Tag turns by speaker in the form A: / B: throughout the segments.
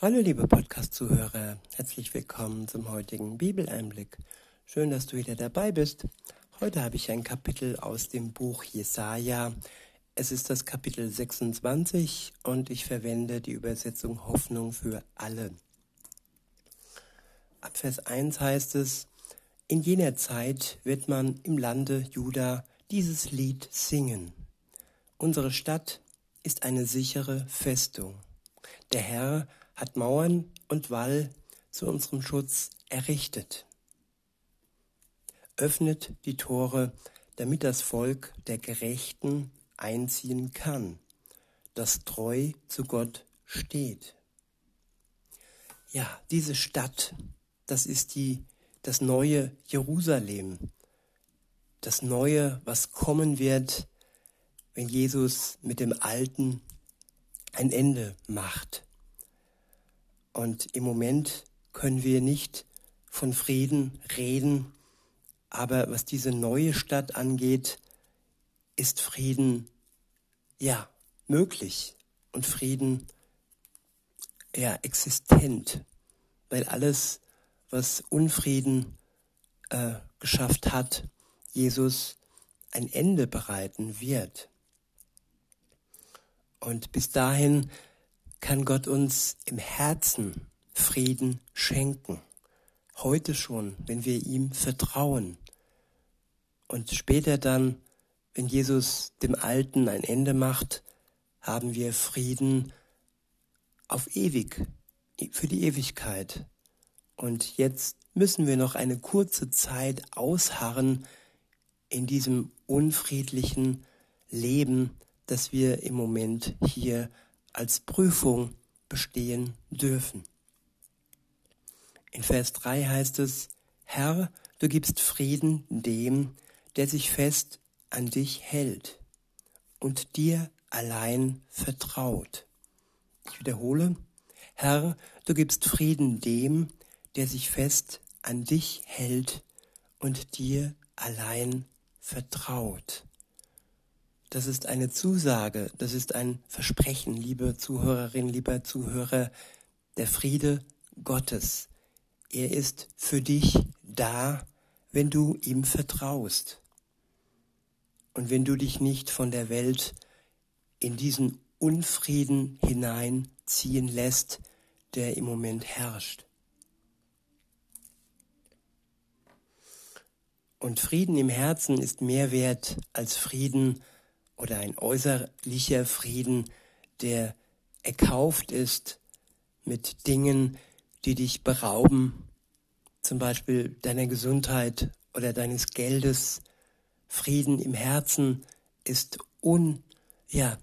A: Hallo liebe Podcast-Zuhörer, herzlich willkommen zum heutigen Bibeleinblick. Schön, dass du wieder dabei bist. Heute habe ich ein Kapitel aus dem Buch Jesaja. Es ist das Kapitel 26 und ich verwende die Übersetzung Hoffnung für alle. Ab Vers 1 heißt es, in jener Zeit wird man im Lande Juda dieses Lied singen. Unsere Stadt ist eine sichere Festung. Der Herr hat Mauern und Wall zu unserem Schutz errichtet. Öffnet die Tore, damit das Volk der Gerechten einziehen kann, das treu zu Gott steht. Ja, diese Stadt, das ist die, das neue Jerusalem, das neue, was kommen wird, wenn Jesus mit dem Alten ein Ende macht. Und im Moment können wir nicht von Frieden reden, aber was diese neue Stadt angeht, ist Frieden ja möglich. Und Frieden ja existent, weil alles, was Unfrieden äh, geschafft hat, Jesus ein Ende bereiten wird. Und bis dahin kann Gott uns im Herzen Frieden schenken. Heute schon, wenn wir ihm vertrauen. Und später dann, wenn Jesus dem Alten ein Ende macht, haben wir Frieden auf ewig, für die Ewigkeit. Und jetzt müssen wir noch eine kurze Zeit ausharren in diesem unfriedlichen Leben, das wir im Moment hier als Prüfung bestehen dürfen. In Vers 3 heißt es, Herr, du gibst Frieden dem, der sich fest an dich hält und dir allein vertraut. Ich wiederhole, Herr, du gibst Frieden dem, der sich fest an dich hält und dir allein vertraut. Das ist eine Zusage, das ist ein Versprechen, liebe Zuhörerin, lieber Zuhörer, der Friede Gottes. Er ist für dich da, wenn du ihm vertraust. Und wenn du dich nicht von der Welt in diesen Unfrieden hineinziehen lässt, der im Moment herrscht. Und Frieden im Herzen ist mehr wert als Frieden oder ein äußerlicher Frieden, der erkauft ist mit Dingen, die dich berauben, zum Beispiel deiner Gesundheit oder deines Geldes. Frieden im Herzen ist un, ja,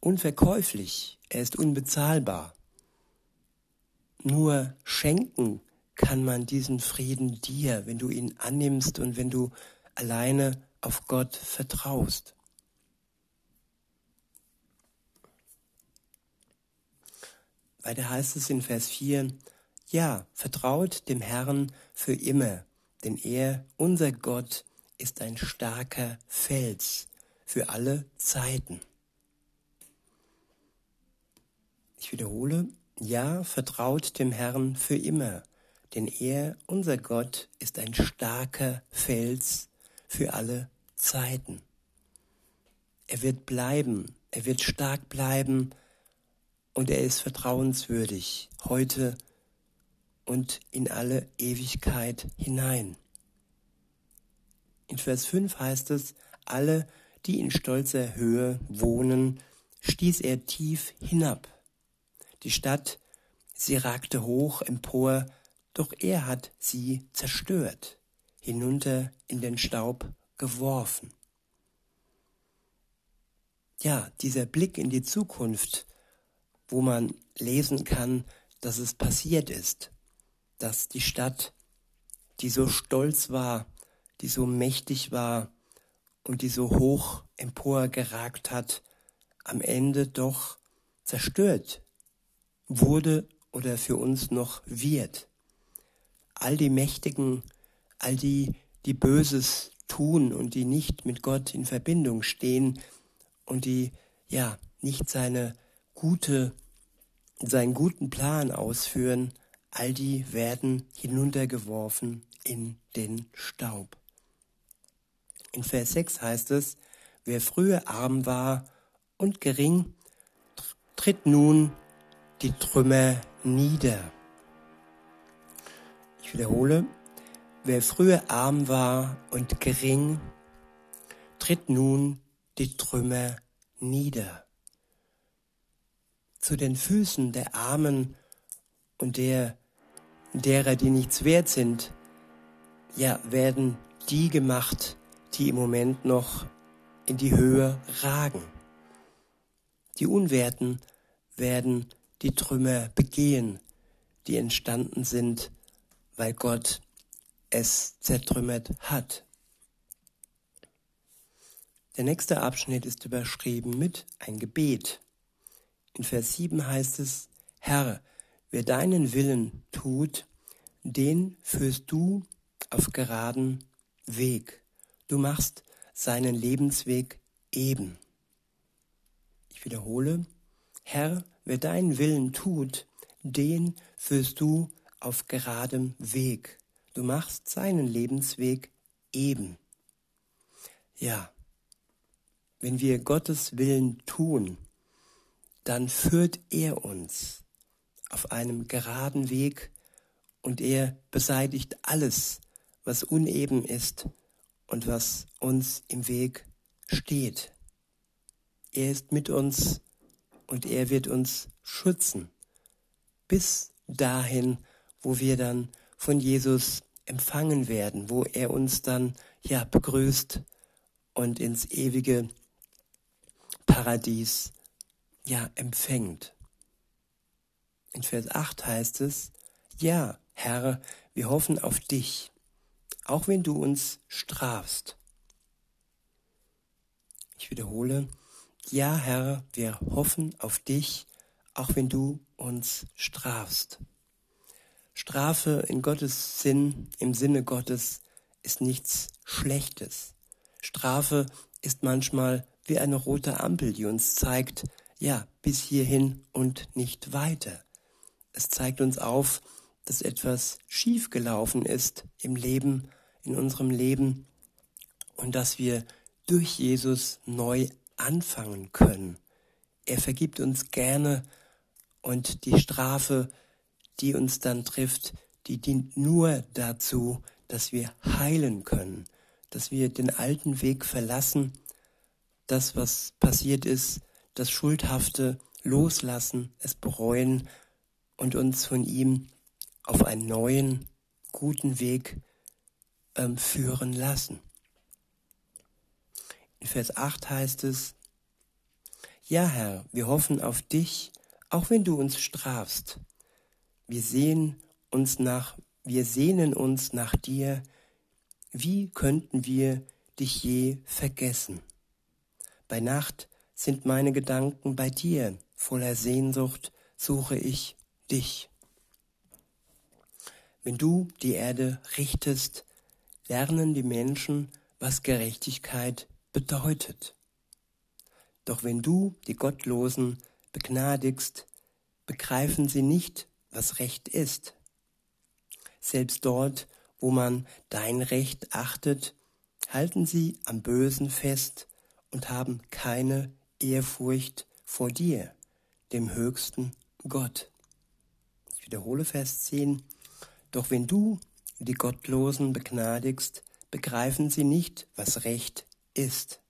A: unverkäuflich, er ist unbezahlbar. Nur schenken kann man diesen Frieden dir, wenn du ihn annimmst und wenn du alleine auf Gott vertraust. Weiter heißt es in Vers 4, ja, vertraut dem Herrn für immer, denn er, unser Gott, ist ein starker Fels für alle Zeiten. Ich wiederhole, ja, vertraut dem Herrn für immer, denn er, unser Gott, ist ein starker Fels für alle Zeiten. Er wird bleiben, er wird stark bleiben, und er ist vertrauenswürdig heute und in alle Ewigkeit hinein. In Vers 5 heißt es, alle, die in stolzer Höhe wohnen, stieß er tief hinab. Die Stadt, sie ragte hoch empor, doch er hat sie zerstört, hinunter in den Staub geworfen. Ja, dieser Blick in die Zukunft, wo man lesen kann, dass es passiert ist, dass die Stadt, die so stolz war, die so mächtig war und die so hoch emporgeragt hat, am Ende doch zerstört wurde oder für uns noch wird. All die Mächtigen, all die, die Böses tun und die nicht mit Gott in Verbindung stehen und die, ja, nicht seine gute seinen guten Plan ausführen, all die werden hinuntergeworfen in den Staub. In Vers 6 heißt es, wer früher arm war und gering, tritt nun die Trümmer nieder. Ich wiederhole, wer früher arm war und gering, tritt nun die Trümmer nieder. Zu den Füßen der Armen und der, derer, die nichts wert sind, ja, werden die gemacht, die im Moment noch in die Höhe ragen. Die Unwerten werden die Trümmer begehen, die entstanden sind, weil Gott es zertrümmert hat. Der nächste Abschnitt ist überschrieben mit ein Gebet. In Vers 7 heißt es, Herr, wer deinen Willen tut, den führst du auf geraden Weg. Du machst seinen Lebensweg eben. Ich wiederhole, Herr, wer deinen Willen tut, den führst du auf geradem Weg. Du machst seinen Lebensweg eben. Ja, wenn wir Gottes Willen tun, dann führt er uns auf einem geraden Weg und er beseitigt alles, was uneben ist und was uns im Weg steht. Er ist mit uns und er wird uns schützen bis dahin, wo wir dann von Jesus empfangen werden, wo er uns dann ja begrüßt und ins ewige Paradies ja empfängt. In Vers 8 heißt es, ja, Herr, wir hoffen auf dich, auch wenn du uns strafst. Ich wiederhole, ja, Herr, wir hoffen auf dich, auch wenn du uns strafst. Strafe in Gottes Sinn, im Sinne Gottes, ist nichts Schlechtes. Strafe ist manchmal wie eine rote Ampel, die uns zeigt, ja, bis hierhin und nicht weiter. Es zeigt uns auf, dass etwas schiefgelaufen ist im Leben, in unserem Leben und dass wir durch Jesus neu anfangen können. Er vergibt uns gerne und die Strafe, die uns dann trifft, die dient nur dazu, dass wir heilen können, dass wir den alten Weg verlassen das, was passiert ist, das Schuldhafte loslassen, es bereuen und uns von ihm auf einen neuen, guten Weg ähm, führen lassen. In Vers 8 heißt es, Ja Herr, wir hoffen auf dich, auch wenn du uns strafst. Wir sehen uns nach, wir sehnen uns nach dir. Wie könnten wir dich je vergessen? Bei Nacht sind meine Gedanken bei dir, voller Sehnsucht suche ich dich. Wenn du die Erde richtest, lernen die Menschen, was Gerechtigkeit bedeutet. Doch wenn du die Gottlosen begnadigst, begreifen sie nicht, was Recht ist. Selbst dort, wo man dein Recht achtet, halten sie am Bösen fest und haben keine Ehrfurcht vor dir, dem höchsten Gott. Ich wiederhole Vers 10. Doch wenn du die Gottlosen begnadigst, begreifen sie nicht, was Recht ist.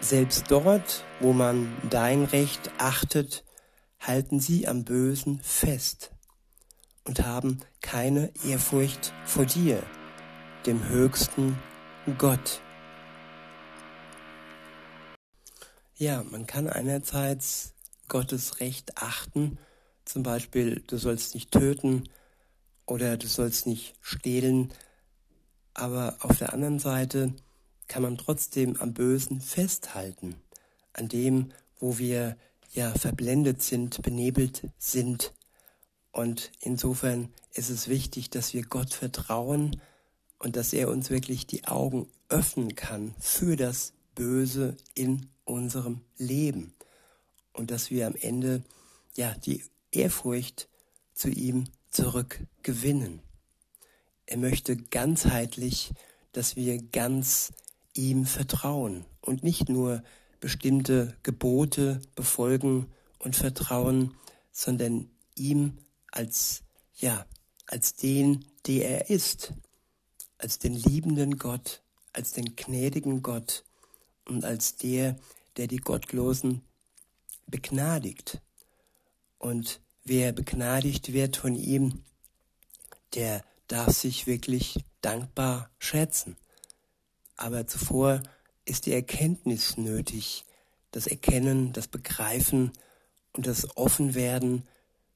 A: Selbst dort, wo man dein Recht achtet, halten sie am Bösen fest und haben keine Ehrfurcht vor dir, dem höchsten Gott. Ja, man kann einerseits Gottes Recht achten, zum Beispiel du sollst nicht töten oder du sollst nicht stehlen, aber auf der anderen Seite kann man trotzdem am Bösen festhalten, an dem, wo wir ja verblendet sind, benebelt sind. Und insofern ist es wichtig, dass wir Gott vertrauen, und dass er uns wirklich die Augen öffnen kann für das Böse in unserem Leben und dass wir am Ende ja die Ehrfurcht zu ihm zurückgewinnen. Er möchte ganzheitlich, dass wir ganz ihm vertrauen und nicht nur bestimmte Gebote befolgen und vertrauen, sondern ihm als ja, als den, der er ist, als den liebenden Gott, als den gnädigen Gott und als der, der die Gottlosen begnadigt. Und wer begnadigt wird von ihm, der darf sich wirklich dankbar schätzen. Aber zuvor ist die Erkenntnis nötig, das Erkennen, das Begreifen und das Offenwerden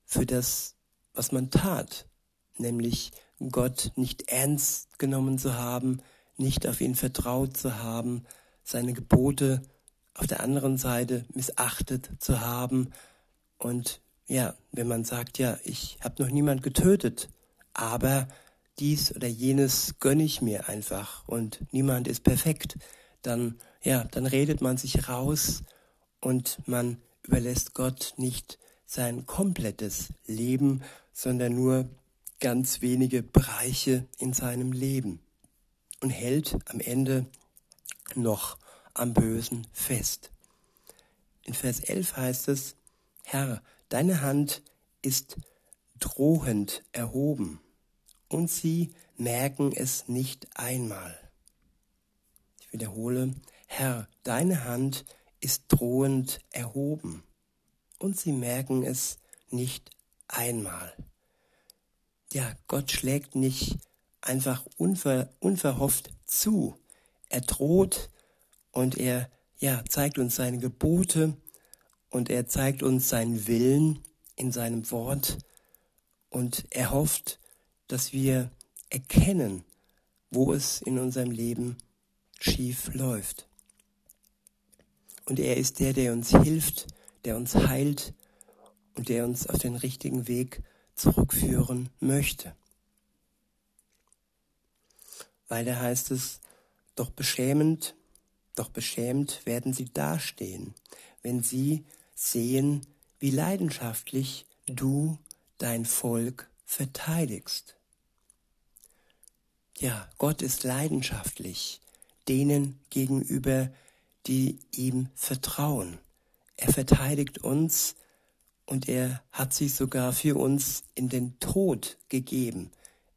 A: für das, was man tat, nämlich Gott nicht ernst genommen zu haben, nicht auf ihn vertraut zu haben, seine Gebote auf der anderen Seite missachtet zu haben. Und ja, wenn man sagt, ja, ich habe noch niemand getötet, aber dies oder jenes gönne ich mir einfach und niemand ist perfekt, dann ja, dann redet man sich raus und man überlässt Gott nicht sein komplettes Leben, sondern nur ganz wenige Bereiche in seinem Leben und hält am Ende noch am Bösen fest. In Vers 11 heißt es, Herr, deine Hand ist drohend erhoben und sie merken es nicht einmal. Ich wiederhole, Herr, deine Hand ist drohend erhoben und sie merken es nicht einmal. Ja, Gott schlägt nicht einfach unver, unverhofft zu. Er droht und er ja, zeigt uns seine Gebote und er zeigt uns seinen Willen in seinem Wort und er hofft, dass wir erkennen, wo es in unserem Leben schief läuft. Und er ist der, der uns hilft, der uns heilt und der uns auf den richtigen Weg zurückführen möchte. Weiter heißt es, doch beschämend, doch beschämt werden sie dastehen, wenn sie sehen, wie leidenschaftlich du dein Volk verteidigst. Ja, Gott ist leidenschaftlich denen gegenüber, die ihm vertrauen. Er verteidigt uns und er hat sich sogar für uns in den Tod gegeben.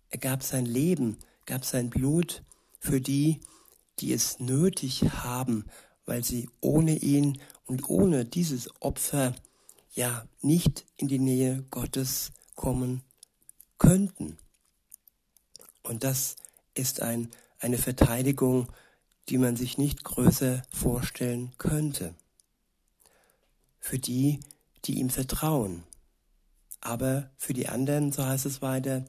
A: Er gab sein Leben, gab sein Blut für die, die es nötig haben, weil sie ohne ihn und ohne dieses Opfer ja nicht in die Nähe Gottes kommen könnten. Und das ist ein, eine Verteidigung, die man sich nicht größer vorstellen könnte. Für die, die ihm vertrauen. Aber für die anderen, so heißt es weiter,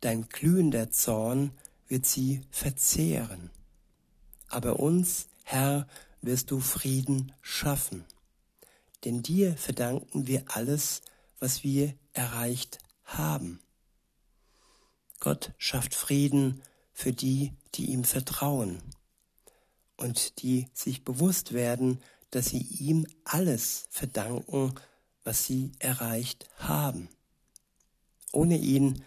A: dein glühender Zorn wird sie verzehren. Aber uns, Herr, wirst du Frieden schaffen. Denn dir verdanken wir alles, was wir erreicht haben. Gott schafft Frieden für die, die ihm vertrauen und die sich bewusst werden, dass sie ihm alles verdanken, was sie erreicht haben. Ohne ihn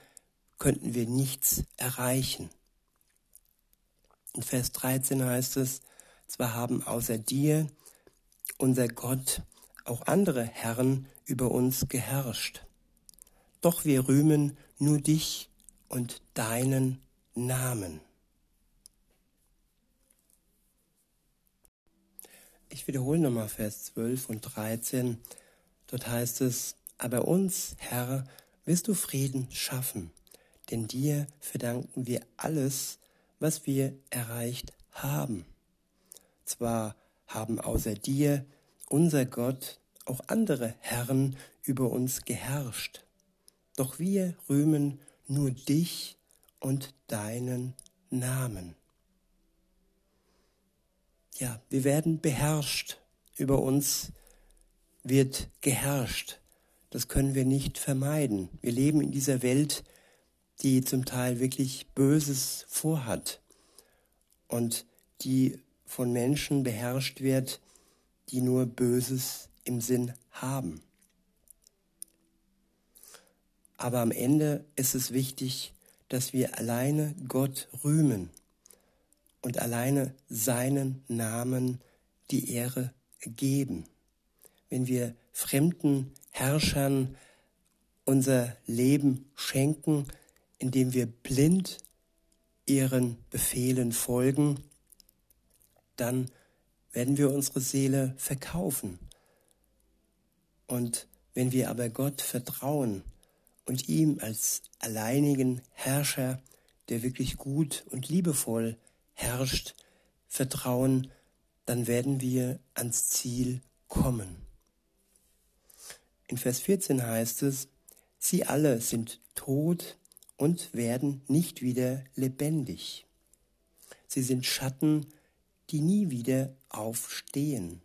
A: könnten wir nichts erreichen. In Vers 13 heißt es, zwar haben außer dir, unser Gott, auch andere Herren über uns geherrscht. Doch wir rühmen nur dich und deinen Namen. Ich wiederhole nochmal Vers 12 und 13. Dort heißt es, aber uns, Herr, wirst du Frieden schaffen, denn dir verdanken wir alles, was wir erreicht haben. Zwar haben außer dir, unser Gott, auch andere Herren über uns geherrscht, doch wir rühmen nur dich und deinen Namen. Ja, wir werden beherrscht, über uns wird geherrscht. Das können wir nicht vermeiden. Wir leben in dieser Welt, die zum Teil wirklich Böses vorhat und die von Menschen beherrscht wird, die nur Böses im Sinn haben. Aber am Ende ist es wichtig, dass wir alleine Gott rühmen und alleine seinen Namen die Ehre geben. Wenn wir fremden Herrschern unser Leben schenken, indem wir blind ihren Befehlen folgen, dann werden wir unsere Seele verkaufen. Und wenn wir aber Gott vertrauen und ihm als alleinigen Herrscher, der wirklich gut und liebevoll herrscht, vertrauen, dann werden wir ans Ziel kommen. In Vers 14 heißt es, sie alle sind tot und werden nicht wieder lebendig. Sie sind Schatten, die nie wieder aufstehen.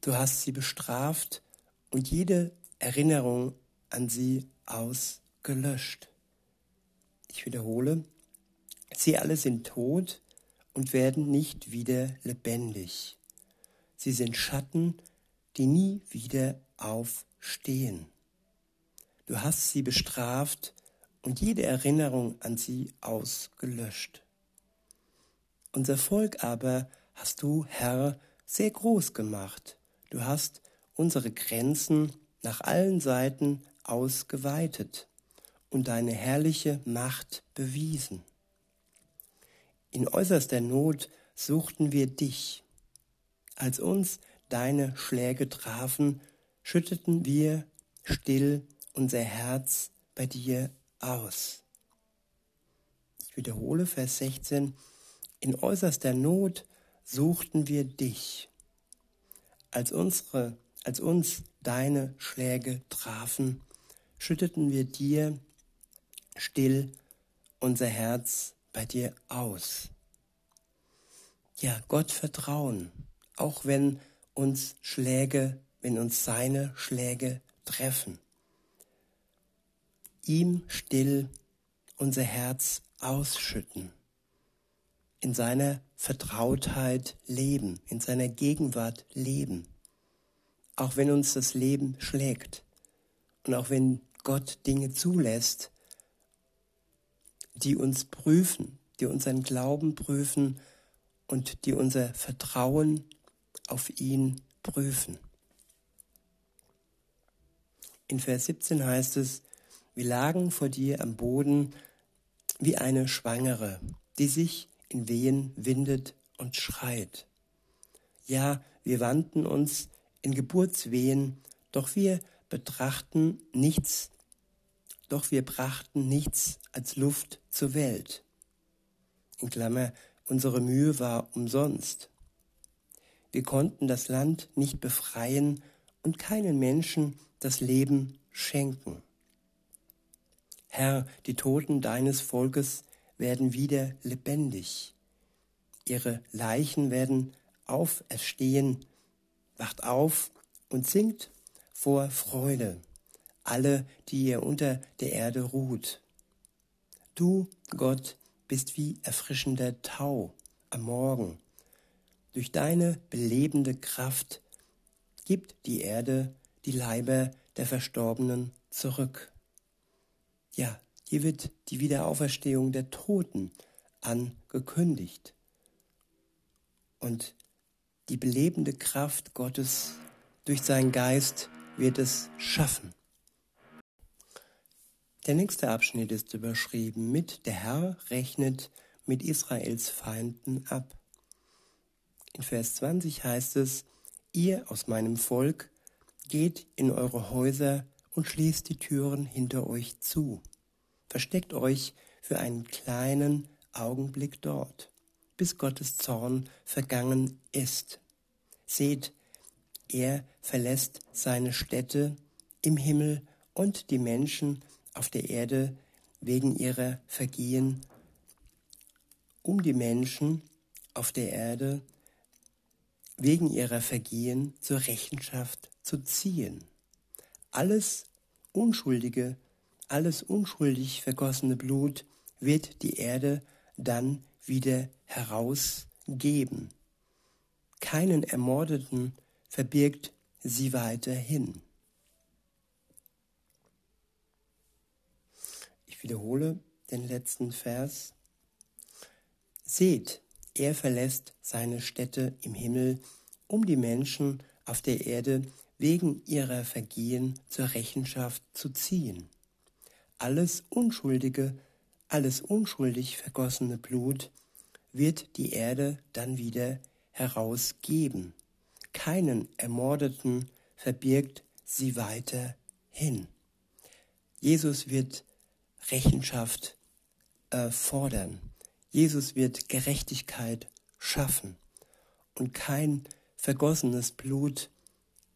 A: Du hast sie bestraft und jede Erinnerung an sie ausgelöscht. Ich wiederhole, sie alle sind tot und werden nicht wieder lebendig. Sie sind Schatten, die nie wieder aufstehen. Du hast sie bestraft und jede Erinnerung an sie ausgelöscht. Unser Volk aber hast du, Herr, sehr groß gemacht. Du hast unsere Grenzen nach allen Seiten ausgeweitet und deine herrliche Macht bewiesen. In äußerster Not suchten wir dich. Als uns deine Schläge trafen, schütteten wir still unser Herz bei dir aus. Ich wiederhole Vers 16. In äußerster Not suchten wir dich. Als unsere, als uns deine Schläge trafen, schütteten wir dir still unser Herz bei dir aus. Ja, Gott vertrauen, auch wenn uns Schläge, wenn uns seine Schläge treffen ihm still unser Herz ausschütten, in seiner Vertrautheit leben, in seiner Gegenwart leben, auch wenn uns das Leben schlägt und auch wenn Gott Dinge zulässt, die uns prüfen, die unseren Glauben prüfen und die unser Vertrauen auf ihn prüfen. In Vers 17 heißt es, wir lagen vor dir am Boden wie eine Schwangere, die sich in Wehen windet und schreit. Ja, wir wandten uns in Geburtswehen, doch wir betrachten nichts, doch wir brachten nichts als Luft zur Welt. In Klammer, unsere Mühe war umsonst. Wir konnten das Land nicht befreien und keinen Menschen das Leben schenken. Herr, die Toten deines Volkes werden wieder lebendig. Ihre Leichen werden auferstehen. Wacht auf und singt vor Freude, alle, die ihr unter der Erde ruht. Du, Gott, bist wie erfrischender Tau am Morgen. Durch deine belebende Kraft gibt die Erde die Leiber der Verstorbenen zurück. Ja, hier wird die Wiederauferstehung der Toten angekündigt. Und die belebende Kraft Gottes durch seinen Geist wird es schaffen. Der nächste Abschnitt ist überschrieben mit Der Herr rechnet mit Israels Feinden ab. In Vers 20 heißt es, ihr aus meinem Volk geht in eure Häuser und schließt die Türen hinter euch zu. Versteckt euch für einen kleinen Augenblick dort, bis Gottes Zorn vergangen ist. Seht, er verlässt seine Städte im Himmel und die Menschen auf der Erde wegen ihrer Vergehen, um die Menschen auf der Erde wegen ihrer Vergehen zur Rechenschaft zu ziehen alles unschuldige, alles unschuldig vergossene Blut wird die Erde dann wieder herausgeben. Keinen Ermordeten verbirgt sie weiterhin. Ich wiederhole den letzten Vers. Seht, er verlässt seine Stätte im Himmel, um die Menschen auf der Erde wegen ihrer Vergehen zur Rechenschaft zu ziehen. Alles Unschuldige, alles unschuldig vergossene Blut wird die Erde dann wieder herausgeben. Keinen Ermordeten verbirgt sie weiter hin. Jesus wird Rechenschaft äh, fordern. Jesus wird Gerechtigkeit schaffen. Und kein vergossenes Blut,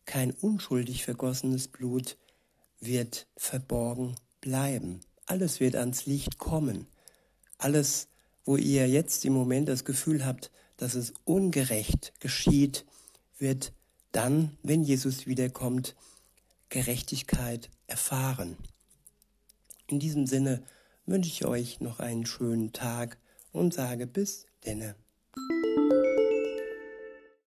A: kein unschuldig vergossenes Blut wird verborgen bleiben. Alles wird ans Licht kommen. Alles, wo ihr jetzt im Moment das Gefühl habt, dass es ungerecht geschieht, wird dann, wenn Jesus wiederkommt, Gerechtigkeit erfahren. In diesem Sinne wünsche ich euch noch einen schönen Tag und sage bis denne.